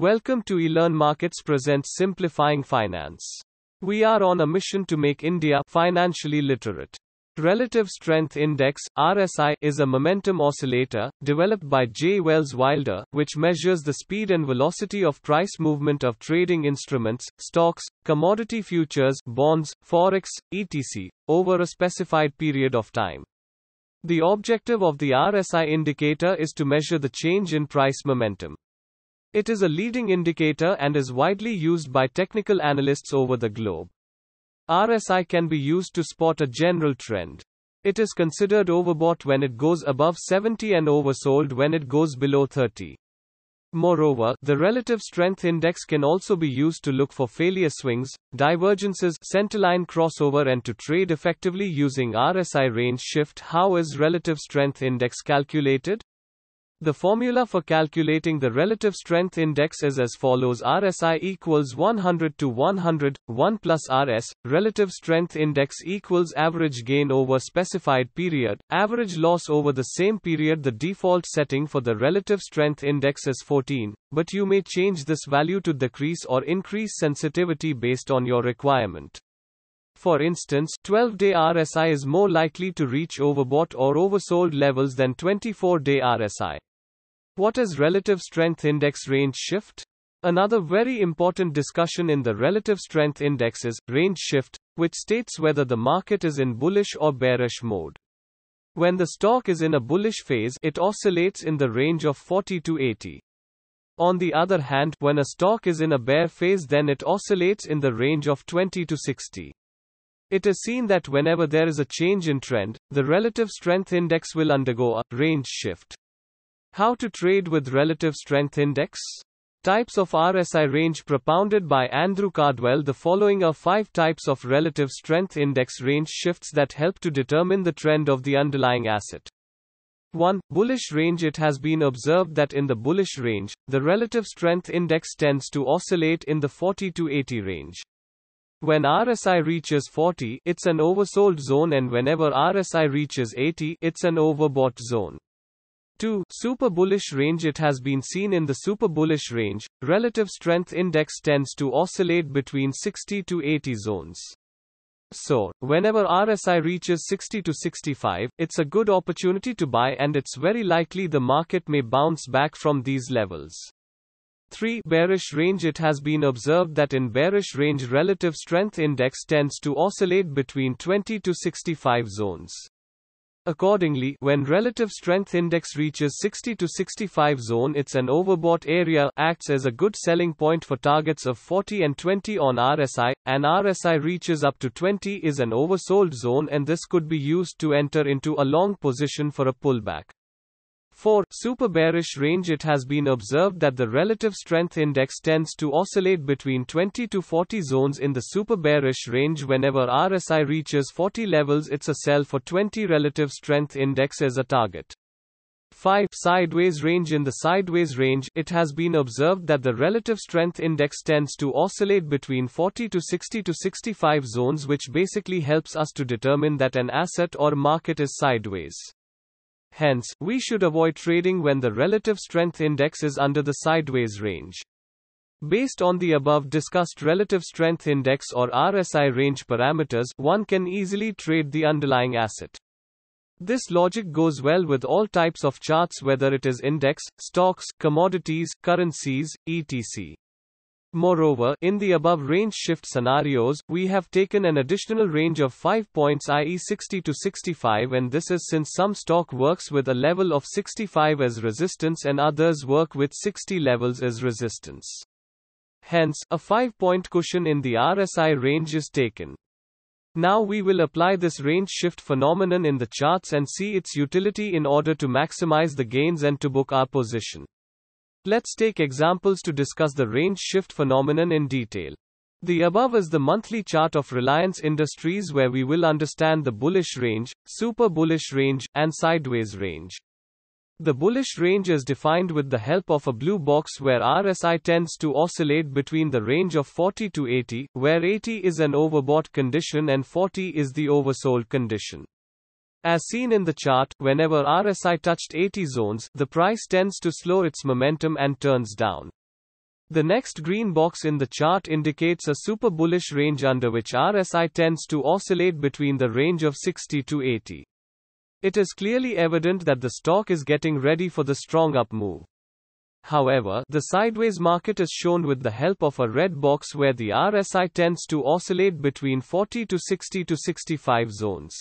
Welcome to eLearn Markets presents Simplifying Finance. We are on a mission to make India financially literate. Relative Strength Index RSI is a momentum oscillator developed by J. Welles Wilder, which measures the speed and velocity of price movement of trading instruments, stocks, commodity futures, bonds, forex, etc., over a specified period of time. The objective of the RSI indicator is to measure the change in price momentum. It is a leading indicator and is widely used by technical analysts over the globe. RSI can be used to spot a general trend. It is considered overbought when it goes above 70 and oversold when it goes below 30. Moreover, the relative strength index can also be used to look for failure swings, divergences, centerline crossover and to trade effectively using RSI range shift. How is relative strength index calculated? The formula for calculating the relative strength index is as follows RSI equals 100 to 100, 1 plus RS, relative strength index equals average gain over specified period, average loss over the same period. The default setting for the relative strength index is 14, but you may change this value to decrease or increase sensitivity based on your requirement. For instance, 12-day RSI is more likely to reach overbought or oversold levels than 24-day RSI. What is relative strength index range shift? Another very important discussion in the relative strength index is range shift, which states whether the market is in bullish or bearish mode. When the stock is in a bullish phase, it oscillates in the range of 40 to 80. On the other hand, when a stock is in a bear phase, then it oscillates in the range of 20 to 60. It is seen that whenever there is a change in trend, the relative strength index will undergo a range shift. How to trade with relative strength index? Types of RSI range propounded by Andrew Cardwell. The following are five types of relative strength index range shifts that help to determine the trend of the underlying asset. 1. Bullish range It has been observed that in the bullish range, the relative strength index tends to oscillate in the 40 to 80 range. When RSI reaches 40, it's an oversold zone, and whenever RSI reaches 80, it's an overbought zone. 2. Super bullish range It has been seen in the super bullish range, relative strength index tends to oscillate between 60 to 80 zones. So, whenever RSI reaches 60 to 65, it's a good opportunity to buy and it's very likely the market may bounce back from these levels. 3. Bearish range It has been observed that in bearish range relative strength index tends to oscillate between 20 to 65 zones. Accordingly, when relative strength index reaches 60 to 65 zone it's an overbought area, acts as a good selling point for targets of 40 and 20 on RSI, and RSI reaches up to 20 is an oversold zone and this could be used to enter into a long position for a pullback. 4. Super bearish range It has been observed that the relative strength index tends to oscillate between 20 to 40 zones in the super bearish range. Whenever RSI reaches 40 levels, it's a sell for 20 relative strength index as a target. 5. Sideways range In the sideways range, it has been observed that the relative strength index tends to oscillate between 40 to 60 to 65 zones, which basically helps us to determine that an asset or market is sideways. Hence, we should avoid trading when the relative strength index is under the sideways range. Based on the above discussed relative strength index or RSI range parameters, one can easily trade the underlying asset. This logic goes well with all types of charts whether it is index, stocks, commodities, currencies, etc. Moreover, in the above range shift scenarios, we have taken an additional range of 5 points i.e. 60 to 65 and this is since some stock works with a level of 65 as resistance and others work with 60 levels as resistance. Hence, a 5-point cushion in the RSI range is taken. Now we will apply this range shift phenomenon in the charts and see its utility in order to maximize the gains and to book our position. Let's take examples to discuss the range shift phenomenon in detail. The above is the monthly chart of Reliance Industries where we will understand the bullish range, super bullish range, and sideways range. The bullish range is defined with the help of a blue box where RSI tends to oscillate between the range of 40 to 80, where 80 is an overbought condition and 40 is the oversold condition. As seen in the chart, whenever RSI touched 80 zones, the price tends to slow its momentum and turns down. The next green box in the chart indicates a super bullish range under which RSI tends to oscillate between the range of 60 to 80. It is clearly evident that the stock is getting ready for the strong up move. However, the sideways market is shown with the help of a red box where the RSI tends to oscillate between 40 to 60 to 65 zones.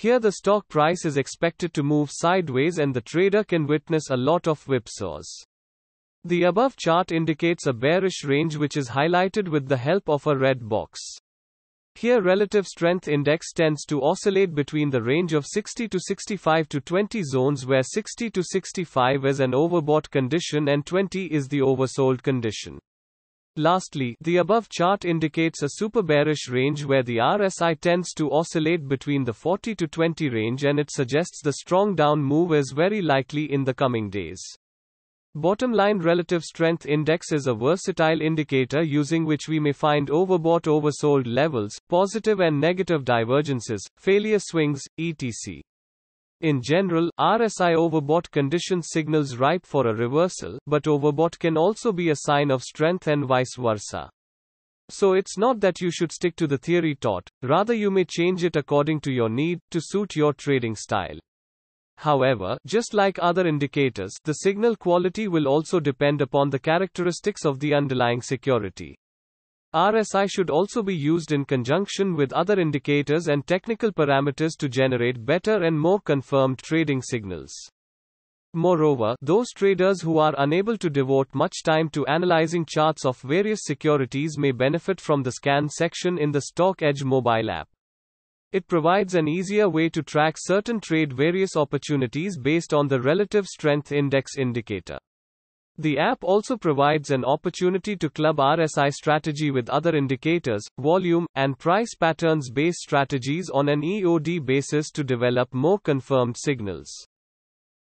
Here the stock price is expected to move sideways and the trader can witness a lot of whipsaws. The above chart indicates a bearish range which is highlighted with the help of a red box. Here relative strength index tends to oscillate between the range of 60 to 65 to 20 zones where 60 to 65 is an overbought condition and 20 is the oversold condition. Lastly, the above chart indicates a super bearish range where the RSI tends to oscillate between the 40 to 20 range and it suggests the strong down move is very likely in the coming days. Bottom line relative strength index is a versatile indicator using which we may find overbought oversold levels, positive and negative divergences, failure swings, etc. In general, RSI overbought condition signals ripe for a reversal, but overbought can also be a sign of strength and vice versa. So it's not that you should stick to the theory taught, rather you may change it according to your need, to suit your trading style. However, just like other indicators, the signal quality will also depend upon the characteristics of the underlying security. RSI should also be used in conjunction with other indicators and technical parameters to generate better and more confirmed trading signals. Moreover, those traders who are unable to devote much time to analyzing charts of various securities may benefit from the scan section in the Stock Edge mobile app. It provides an easier way to track certain trade various opportunities based on the relative strength index indicator. The app also provides an opportunity to club RSI strategy with other indicators, volume, and price patterns based strategies on an EOD basis to develop more confirmed signals.